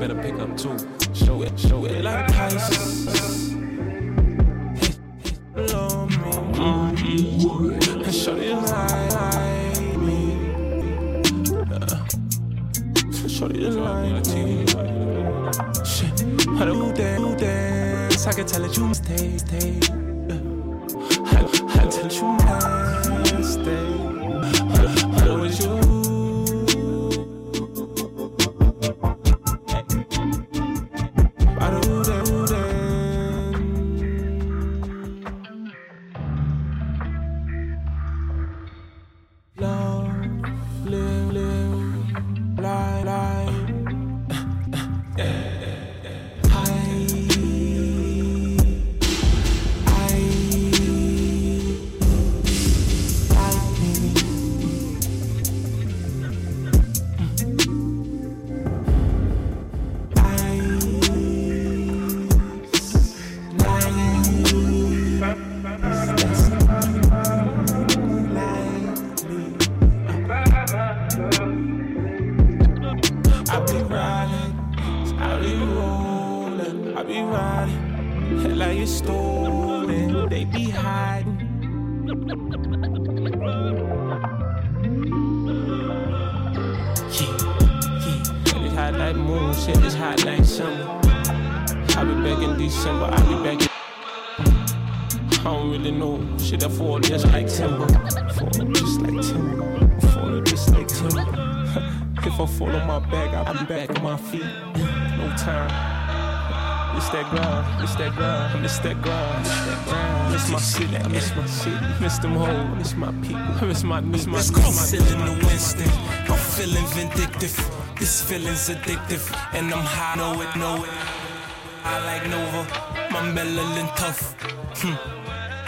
better, pick up too. Show it, show it like me. Mm-hmm. And show it like me. Yeah. Show it like me. Shit. Dance? I can tell that you stay, stay. I'll be back on my feet. No time. It's that grind, it's that grind, it's that grind, it's that grind. Miss my city, I miss my city, miss them hoes, miss my people, miss my, miss my, Let's miss go. my. Feeling the Winston. I'm feeling vindictive. This feeling's addictive. And I'm high, know it, know it. I like Nova. My melanin tough. Hmm.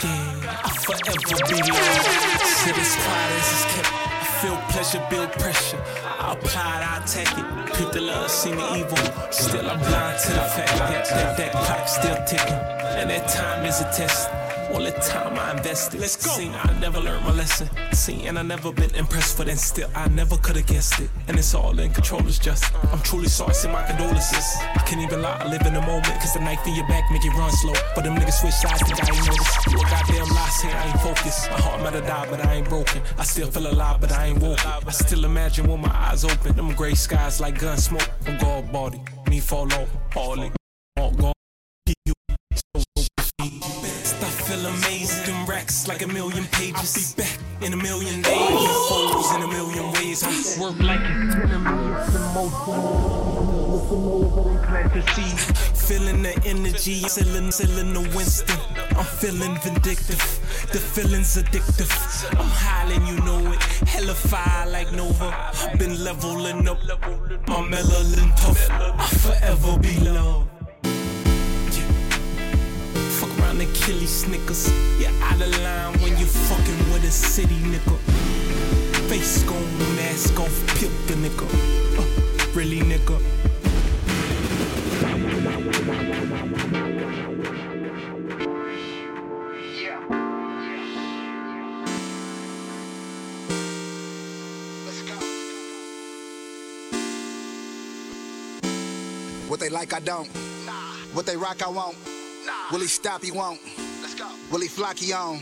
Yeah, I forever be low. Shit is quiet as it's kept. Feel pleasure, build pressure. I apply it, I take it. Peep the love, see the evil. Still, I'm blind to the fact that that, that clock still ticking. And that time is a test. All the time I invested. Let's go. See, I never learned my lesson. See, and I never been impressed, but then still, I never could have guessed it. And it's all in control, it's just. I'm truly sorry, send my condolences. I can't even lie, I live in the moment. Cause the knife in your back make it run slow. But them niggas switch sides, think I ain't noticed. You a goddamn lie, saying I ain't focused. My heart might have died, but I ain't broken. I still feel alive, but I ain't woken. I still imagine when my eyes open. Them gray skies like gun smoke. I'm God body, me fall off, all in. All gone. Amazing. Them racks like a million pages. Be back in a million days. Foes in a million ways. I work like it's been a million Feeling the energy, feeling, feeling the Winston. I'm feeling vindictive. The feeling's addictive. I'm howling, you know it. Hella fire like Nova. Been leveling up. My melanin tough. I forever be loved. These snickers. You're out of line when you fucking with a city nigga. Face gone, mask off, pick a nigga. Uh, really nigga. What they like, I don't. What they rock, I won't. Will he stop, he won't. Let's go. Will he flock, he on.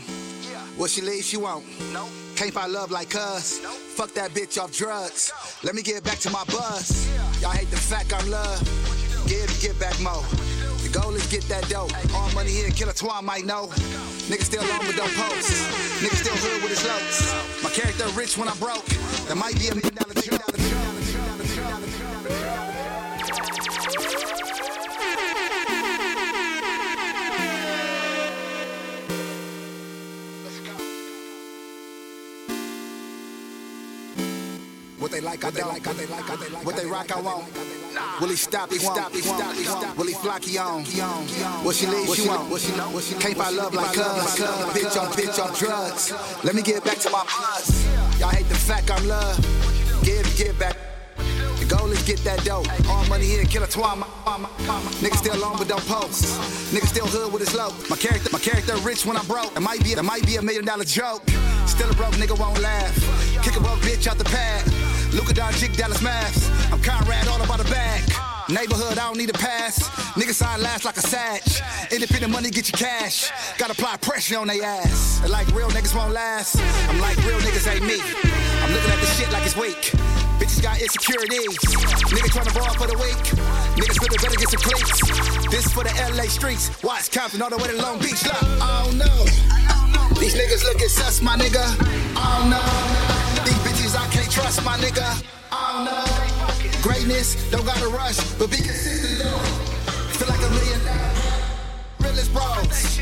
Yeah. Will she leave, she won't. No. Can't find love like us. Nope. Fuck that bitch off drugs. Let me get back to my buzz. Y'all hate the fact I'm love. Give, get back more. The goal is get that dope. All money here, killer twine might know. Nigga still on with don't post. Nigga still hood with his lows. My character rich when I'm broke. That might be a million dollar like, I don't. What they rock, I won't. Will he stop? He stop. He stop. He stop. Will he flock? He on. Will she leave? She won't. Will she know? Can't find love like cuz. Bitch on bitch on drugs. Let me get back to my buzz. Y'all hate the fact I'm love. Give, give back. The goal is get that dope. All money here, kill a twama. Nigga still on but don't post. Nigga still hood with his low. My character, my character rich when I'm broke. It might be, it might be a million dollar joke. Still a broke nigga won't laugh. Kick a broke bitch out the pad. Luka Doncic, Dallas Mavs. I'm Conrad all about the bag. Neighborhood, I don't need a pass. Niggas sign last like a sag. Independent money get you cash. Gotta apply pressure on they ass. And like real niggas won't last. I'm like real niggas ain't me. I'm looking at this shit like it's weak. Bitches got insecurities. Niggas tryna ball for the week. Niggas really better get some cleats. This for the LA streets. Watch Compton all the way to Long Beach. Look, I don't know. These niggas looking sus, my nigga. I don't know. Bitches I can't trust, my nigga. I don't know. Greatness don't gotta rush, but be consistent though. Feel like a million realest bros.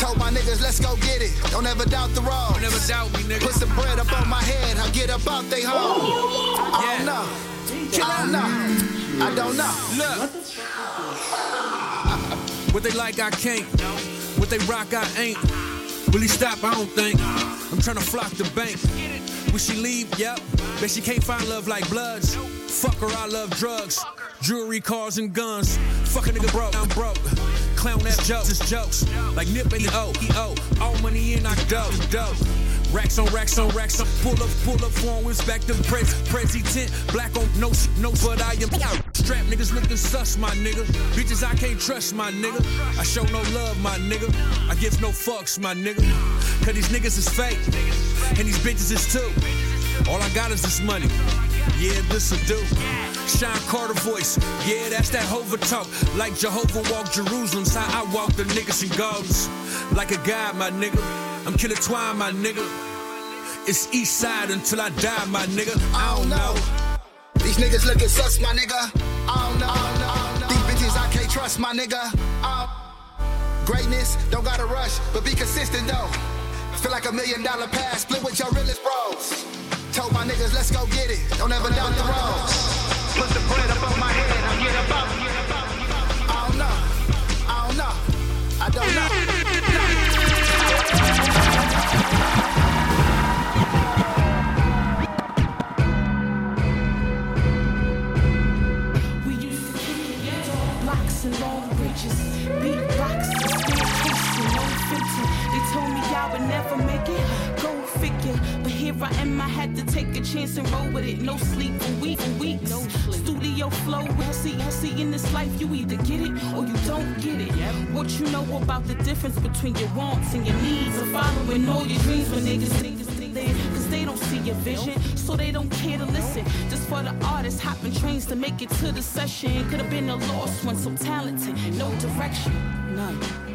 Told my niggas, let's go get it. Don't ever doubt the road. Don't ever doubt me, nigga. Put some bread up on my head, I'll get up out they home. I don't know. I don't know. I don't know. Look. What they like, I can't. What they rock, I ain't. Will he stop? I don't think. I'm tryna flock the bank. Will she leave? Yep. Bet she can't find love like bloods. Fuck her, I love drugs. Jewelry, cars, and guns. Fuck a nigga broke, I'm broke. Clown that jokes, it's jokes. Like Nip and O, E-O. All money in, I dope, dope. Racks on racks on racks on. Pull up, pull up, with back to pres, president. Black on no, no, but I am niggas looking sus, my nigga. Bitches I can't trust, my nigga. I show no love, my nigga. I give no fucks, my nigga. Cause these niggas is fake, and these bitches is too. All I got is this money. Yeah, this'll do. Shawn Carter voice. Yeah, that's that Hova talk. Like Jehovah walked Jerusalem's how I walk the niggas in gardens. Like a guy, my nigga. I'm killer twine, my nigga. It's east side until I die, my nigga. I don't know. Niggas looking sus, my nigga. I don't know. These bitches I can't trust, my nigga. Uh, greatness don't gotta rush, but be consistent though. Feel like a million dollar pass, split with your realest bros. Told my niggas, let's go get it. Don't ever doubt the road. Put the bread up on my head, I'll get about. I don't know. I don't know. I don't know. Here I had to take a chance and roll with it. No sleep for weeks and weeks. No Studio flow, we'll see, we'll see in this life. You either get it or you don't get it. What you know about the difference between your wants and your needs, or following all your dreams when niggas think this thing there. Cause they don't see your vision, so they don't care to listen. Just for the artists hopping trains to make it to the session. Could have been a lost one, so talented, no direction, none.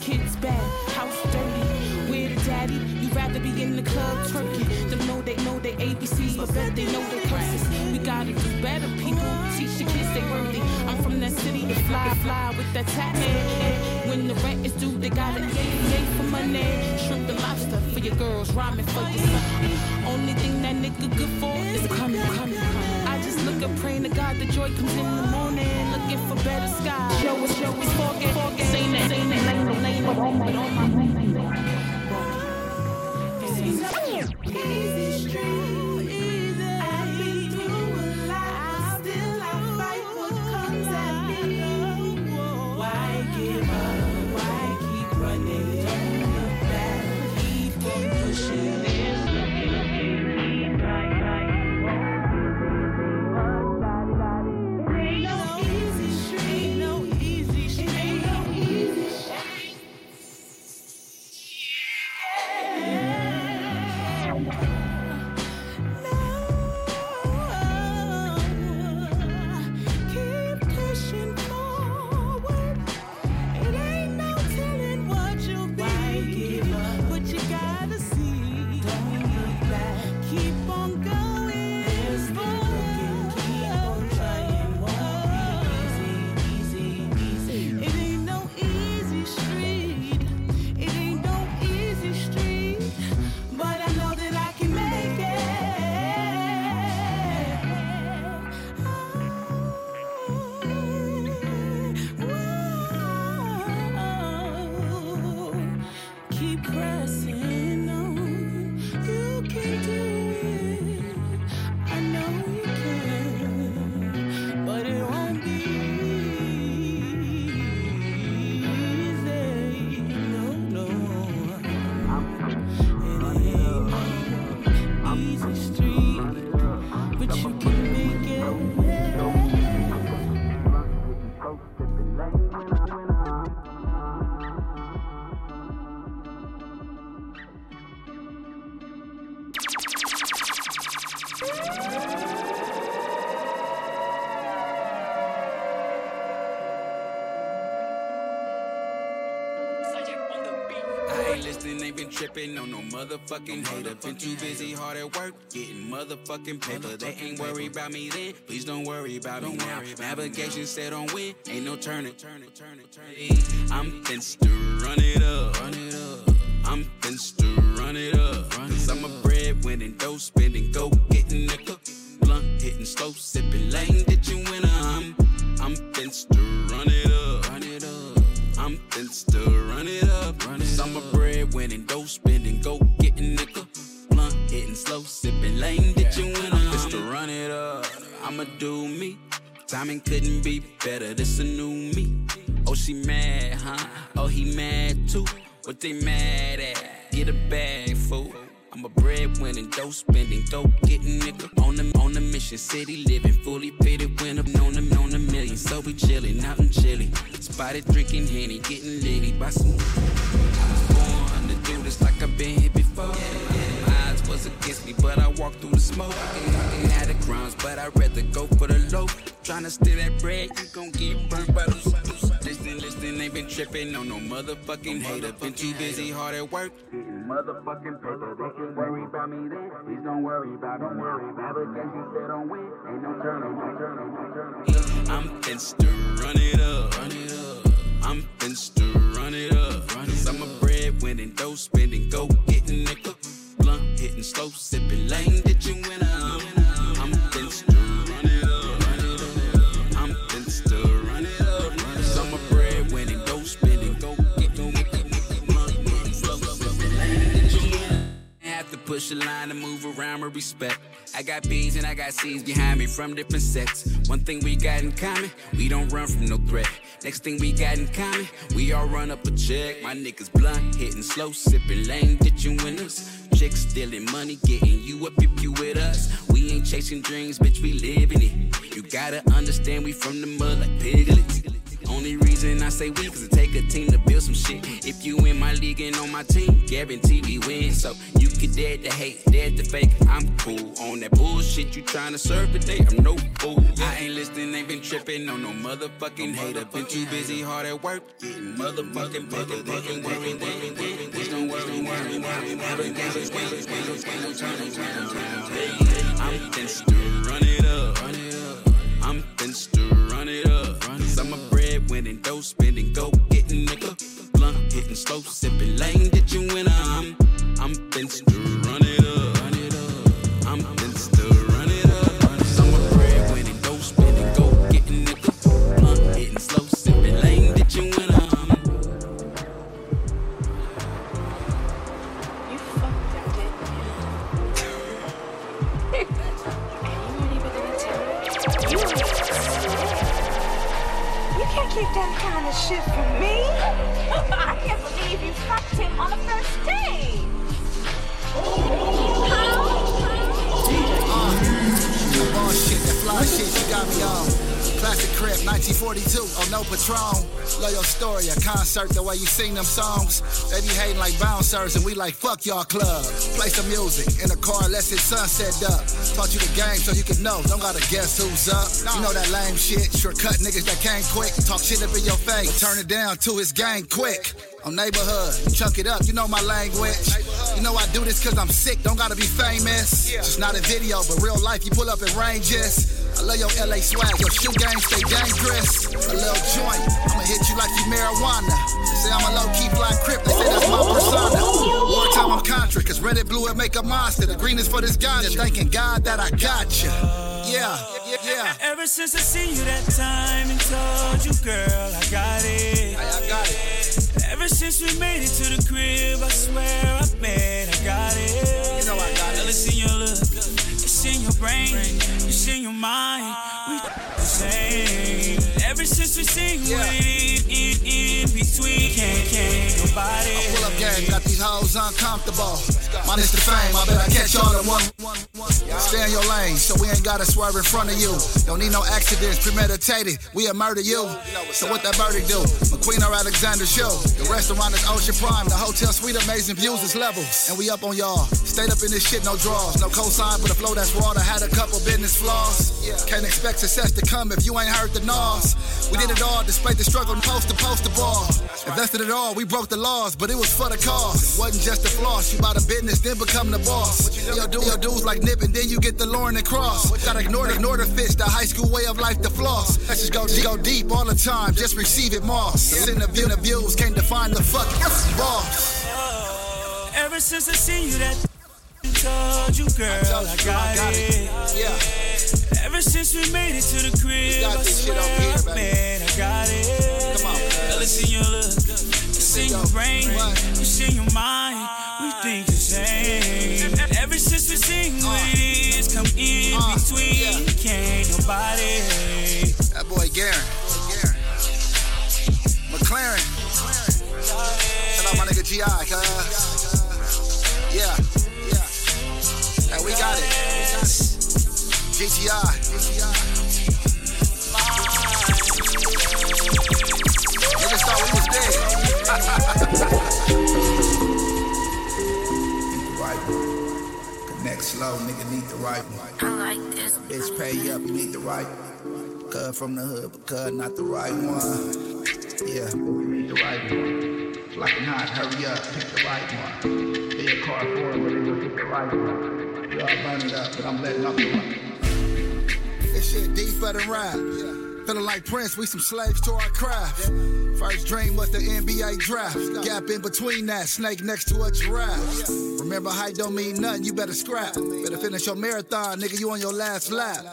Kids bad, house dirty. Where the daddy? You'd rather be in the club twerking. Them know they know they ABCs, but bet they know they curses. We gotta do better, people. Teach the kids they worthy. I'm from that city to fly, fly with that tax. When the rent is due, they gotta yay for money. Shrimp the lobster for your girls, rhyming for your son. Only thing that nigga good for is coming, coming. I just look up, praying to God the joy comes in the morning. Looking for better skies. Show us, show us, forget, forget. Say that, say that, lane, lane, lane, but on my, been on no motherfucking hater. Been too busy, hard at work, getting motherfucking paper. They ain't worried about me then, please don't worry about me now. Navigation set on win, ain't no turning. I'm finst to run it up. I'm to run it up. Cause I'm a breadwinning, dough spending, go couldn't be better. This a new me. Oh, she mad, huh? Oh, he mad too. What they mad at? Get a bag, fool. I'm a breadwinning, dough spending, dope getting nigga on the on the mission, city living, fully pitted when I'm on the on the million. So we chillin' out in Chile, spotted drinking henny, getting litty by some. Motherfucking hater. Been too busy, hard at work. Motherfucking paper, they can worry about me then. Please don't worry about, don't worry about it. Navigation set on win, ain't no turning, no turning, no turning. I'm finst to run line to move around with respect. I got B's and I got C's behind me from different sets. One thing we got in common, we don't run from no threat. Next thing we got in common, we all run up a check. My niggas blunt, hitting slow, sipping lane, ditching winners. Chicks stealing money, getting you up if you with us. We ain't chasing dreams, bitch, we living it. You gotta understand we from the mud like piglets. Only reason I say we, cause it take a team to build some shit. If you in my league and on my team, guarantee we win. So you can dare to hate, dare to fake. I'm cool on that bullshit you tryna serve today. I'm no fool. I ain't listening, ain't been tripping on no motherfucking hater. Been too busy, hard at work, getting motherfucking paper, fucking working, working, working. Please don't worry, worry, worry, worry. I'm finst to run it up, run it up. Breadwinning, dough spending, go getting nigga. Blunt hitting, slow sipping, lane ditching winner. I'm, um. I'm crib, 1942, oh no Patron. Love your story, a concert, the way you sing them songs. They be hating like bouncers, and we like, fuck y'all club. Play some music in the car, let's hit sunset up. Taught you the game so you can know, don't gotta guess who's up. You know that lame shit, shortcut niggas that came quick. Talk shit up in your face, turn it down to his gang quick. On neighborhood, chunk it up, you know my language. You know I do this cause I'm sick, don't gotta be famous. Just not a video, but real life, you pull up in ranges. I love your LA swag, your shoe game stay dangerous. A little joint, I'ma hit you like you marijuana. They say I'm a low key fly crip, they say that's my persona. Wartime I'm contra, cause red and blue it make a monster. The green is for this ganja, thanking God that I got you. Yeah, yeah, yeah. Ever since I seen you that time and told you, girl, I got it. I, I got it. Ever since we made it to the crib, I swear I bet I got it. You know I got it. It's in your look, it's in your brain, it's in your mind. We the same. Ever since we seen yeah. it in, in, in between, can't, can't nobody. I pull up gang, got these hoes uncomfortable. Minus the fame, I bet I catch y'all in one. Stay in your lane, so we ain't gotta swerve in front of you. Don't need no accidents, premeditated. We'll murder you. So what that verdict do? McQueen or Alexander show. The restaurant is Ocean Prime, the hotel suite, amazing views is levels. And we up on y'all. Stayed up in this shit, no draws. No cosign, but a flow that's raw. I had a couple business flaws. Can't expect success to come if you ain't heard the We did it all despite the struggle post to post the ball. Invested it all, we broke the laws, but it was for the cause. It wasn't just a floss, you bought a business, then become the boss. Yo, do your dudes like nipping, then you get the Lauren and cross. Gotta ignore, the, ignore the fish, the high school way of life, the floss. Let's just go, go deep all the time, just receive it, moss. In the view, the views can't define the fucking boss. Ever since I seen you, that told you, girl, I got it. Yeah. Ever since we made it to the crib, I swear, man, I got it. Come on, girl, it's in your look, it's in your brain, it's in your mind. We think the same. Ever since we seen uh. what it is, come in uh. between, can't nobody. That boy Garen. McLaren. Shout out my nigga GI, cuz. Yeah. Yeah. And we got it. GTI. Niggas thought we was dead. Connect slow, nigga need the right one. I like this. Bitch pay up, you need the right one. Cuz from the hood, but cuz not the right one. Yeah, you need the right one. Flocking hot, hurry up, pick the right one. Be a car for it, but go pick the right one. We all burn it up, but I'm letting up the one. This shit deeper than rap. Feeling like Prince, we some slaves to our craft. First dream was the NBA draft. Gap in between that, snake next to a giraffe. Remember, height don't mean nothing, you better scrap. Better finish your marathon, nigga, you on your last lap.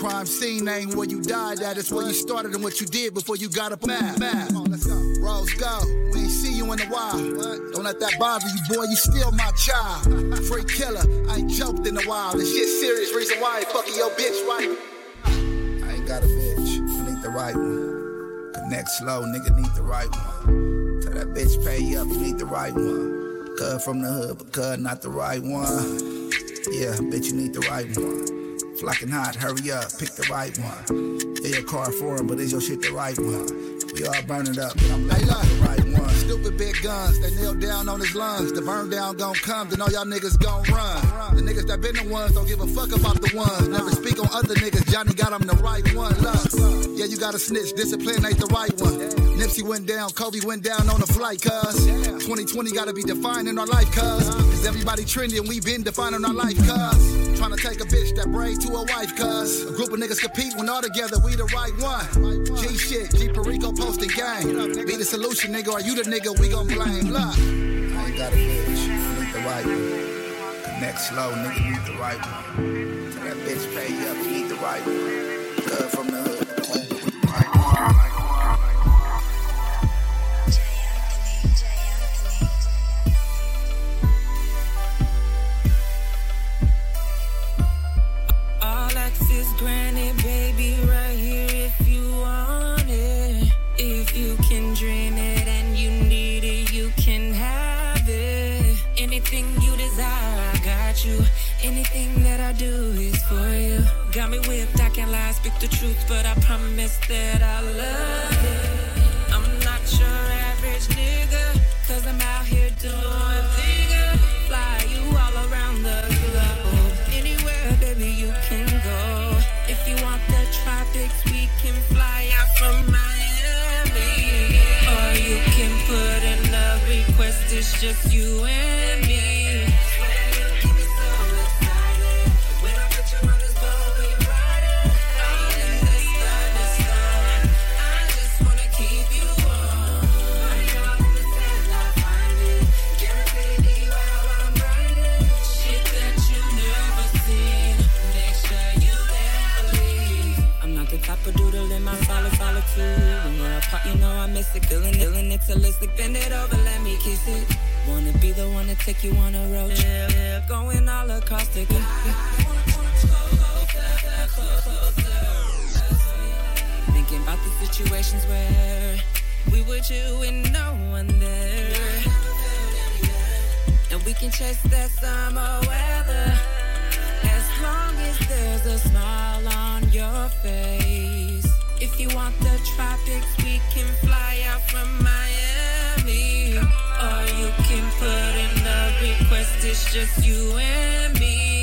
Crime scene ain't where you died at, it's where you started and what you did before you got up mad. mad. Rose go, we ain't see you in a while. Don't let that bother you, boy, you still my child. Free killer, I ain't joked in a while. This shit serious, reason why I fucking your bitch right. Got a bitch, I need the right one. Connect slow, nigga need the right one. Tell that bitch pay up, you need the right one. Cuz from the hood, but cuz not the right one. Yeah, bitch, you need the right one. Flocking hot, hurry up, pick the right one. Yeah, your car for him, but is your shit the right one? We all burn it up, hey, look, right one. Stupid big guns, they nailed down on his lungs. The burn down gon' come, then all y'all niggas gon' run. The niggas that been the ones don't give a fuck about the ones. Never speak on other niggas, Johnny got him the right one. Look, yeah, you gotta snitch, discipline ain't the right one. Nipsey went down, Kobe went down on the flight, cuz. 2020 gotta be defined in our life, cuz. Cause everybody trending, we been defining our life, cuz. Trying to take a bitch that braid to a wife, cuz. A group of niggas compete when all together we the right one. G shit, G Perico posting gang. Be the solution, nigga, or you the nigga we gon' blame. Look, I ain't got a bitch, I need the right one. Connect slow, nigga, need the right one. That bitch pay up, you need the right one. Cuz from the hood. All granted, baby, right here if you want it. If you can dream it and you need it, you can have it. Anything you desire, I got you. Anything that I do is for you. Got me whipped, I can't lie, speak the truth, but I promise that I love it. I'm not your average nigga, cause I'm out here doing bigger. Just you and you on a road trip. Yeah, going all across the globe. Thinking about the situations where we were you and no one there. And we can chase that summer weather as long as there's a smile on your face. If you want the tropics, we can fly out from Miami. Or you can put it's just you and me.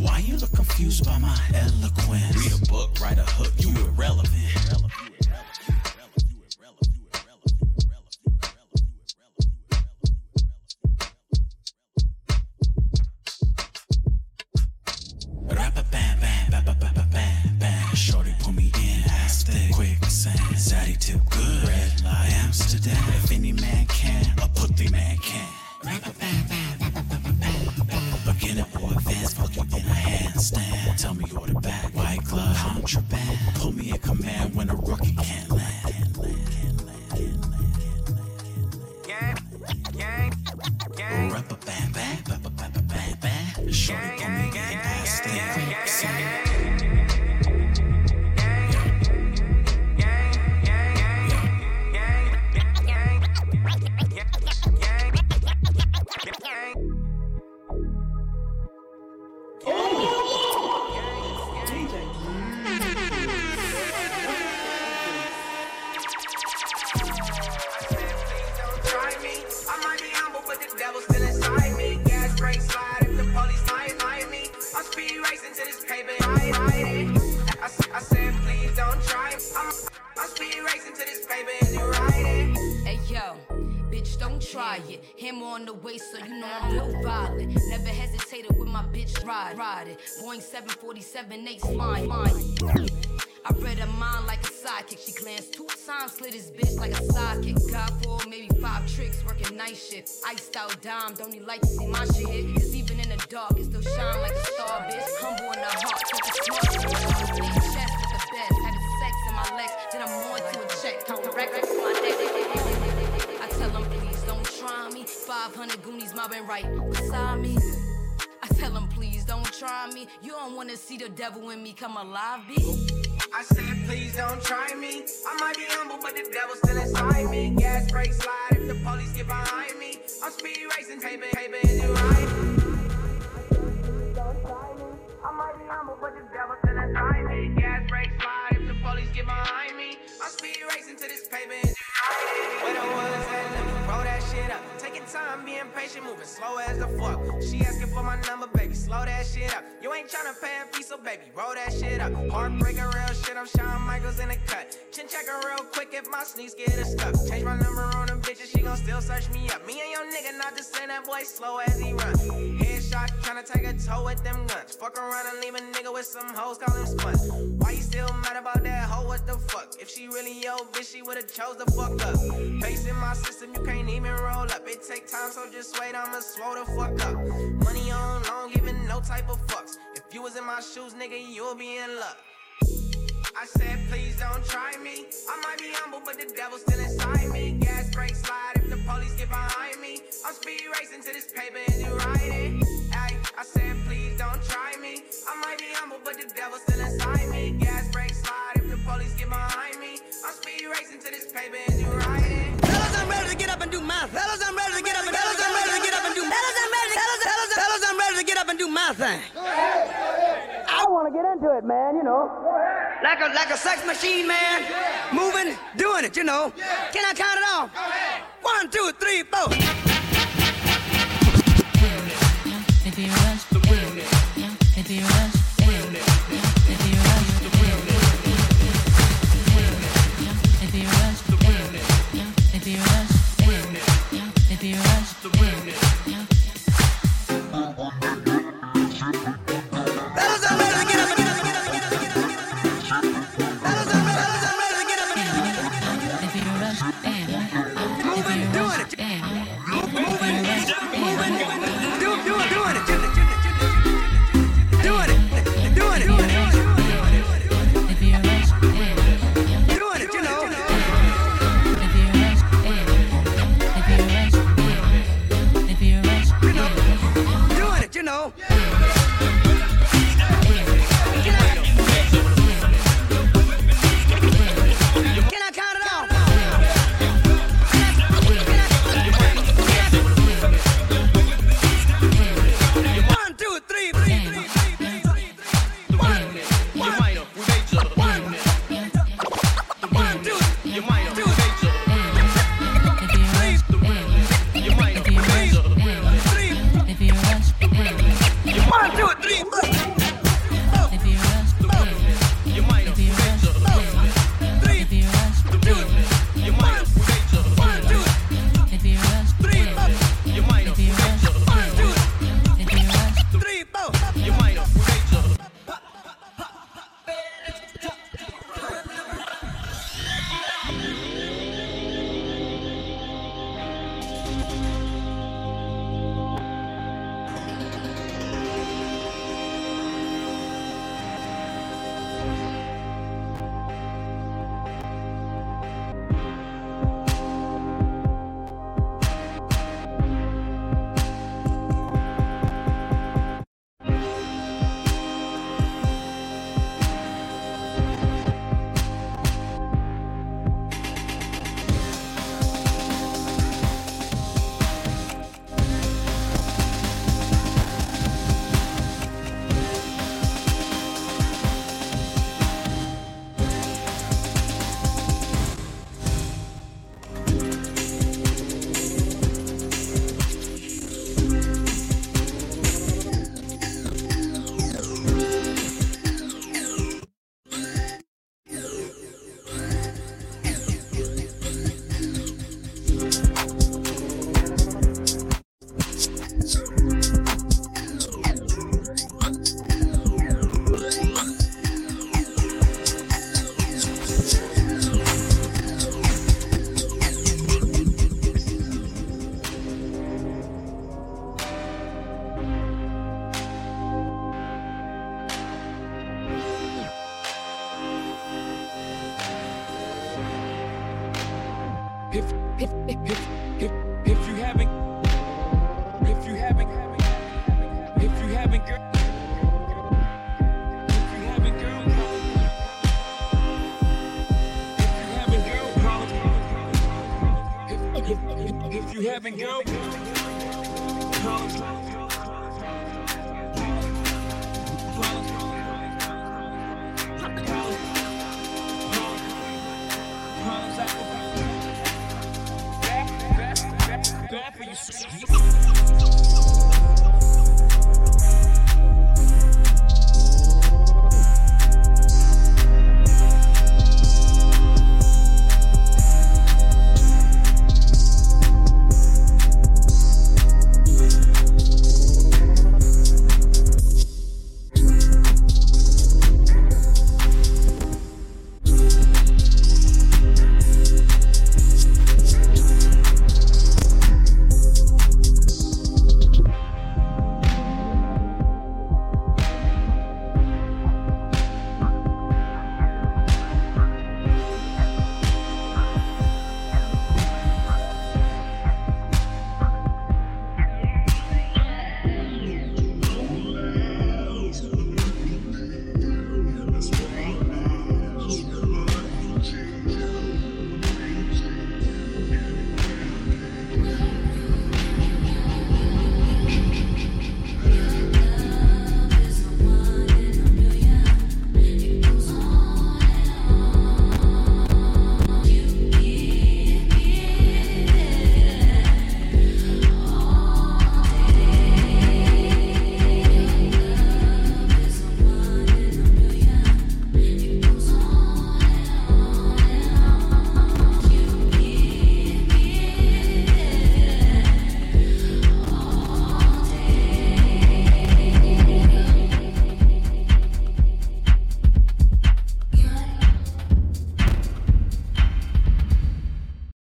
Why you look confused by my eloquence? Read a book, write a hook, you irrelevant. 747, Nate's flying, flying. I read her mind like a sidekick. She glanced two times, slid his bitch like a sidekick. Got four, maybe five tricks, working night shift. Iced out dime, don't need like to see my shit hit. Cause even in the dark, it still shine like a star, bitch. Humble in the heart, such a smart bitch. Stay chest with the best. Having sex in my legs, then I'm on to a check. Count records to my neck. I tell them, please don't try me. 500 Goonies mobbing right beside me. I tell them, please don't try me. You don't wanna see the devil in me come alive, bitch. I said, please don't try me. I might be humble, but the devil's still inside me. Gas brake slide if the police get behind me. I'm speed racing, paper, paper, and you ride. I might be humble, but the devil's still inside me. Gas brake slide if the police get behind me. I'm speed racing to this pavement. and you ride. Where the was at? Time, being patient, moving slow as the fuck. She asking for my number, baby. Slow that shit up. You ain't tryna pay a fee, so baby, roll that shit up. Heartbreaking real shit, I'm Shawn Michaels in the cut. Chin checker real quick if my sneaks get it stuck. Change my number on them bitches, she gon' still search me up. Me and your nigga not the same, that boy slow as he run. Headshot, tryna take a toe with them guns. Fuck around and leave a nigga with some hoes, call him. Why you still mad about that hoe? What the fuck? If she really your bitch, she would've chose the fuck up. Facing my system, you can't even roll up. It take time, so just wait, I'ma swole the fuck up. Money on long, giving no type of fucks. If you was in my shoes, nigga, you'll be in luck. I said, please don't try me. I might be humble, but the devil's still inside me. Gas brake slide if the police get behind me. I'm speed racing to this paper and you ride it. I said, please don't try me. I might be humble, but the devil's still inside me. Gas brake slide if the police get behind me. I'm speed racing to this paper and you. Fellas, I'm ready to get up and do my fellas, I'm ready to get up and fellas, I'm ready to get up and do fellas, I'm ready, fellas, fellas, fellas, I'm ready to get up and do my thing. I want to get into it, man. You know, like a like a sex machine, man. Moving, doing it. You know. Can I count it off? One, two, three, four. You if you haven't girl Bad for you.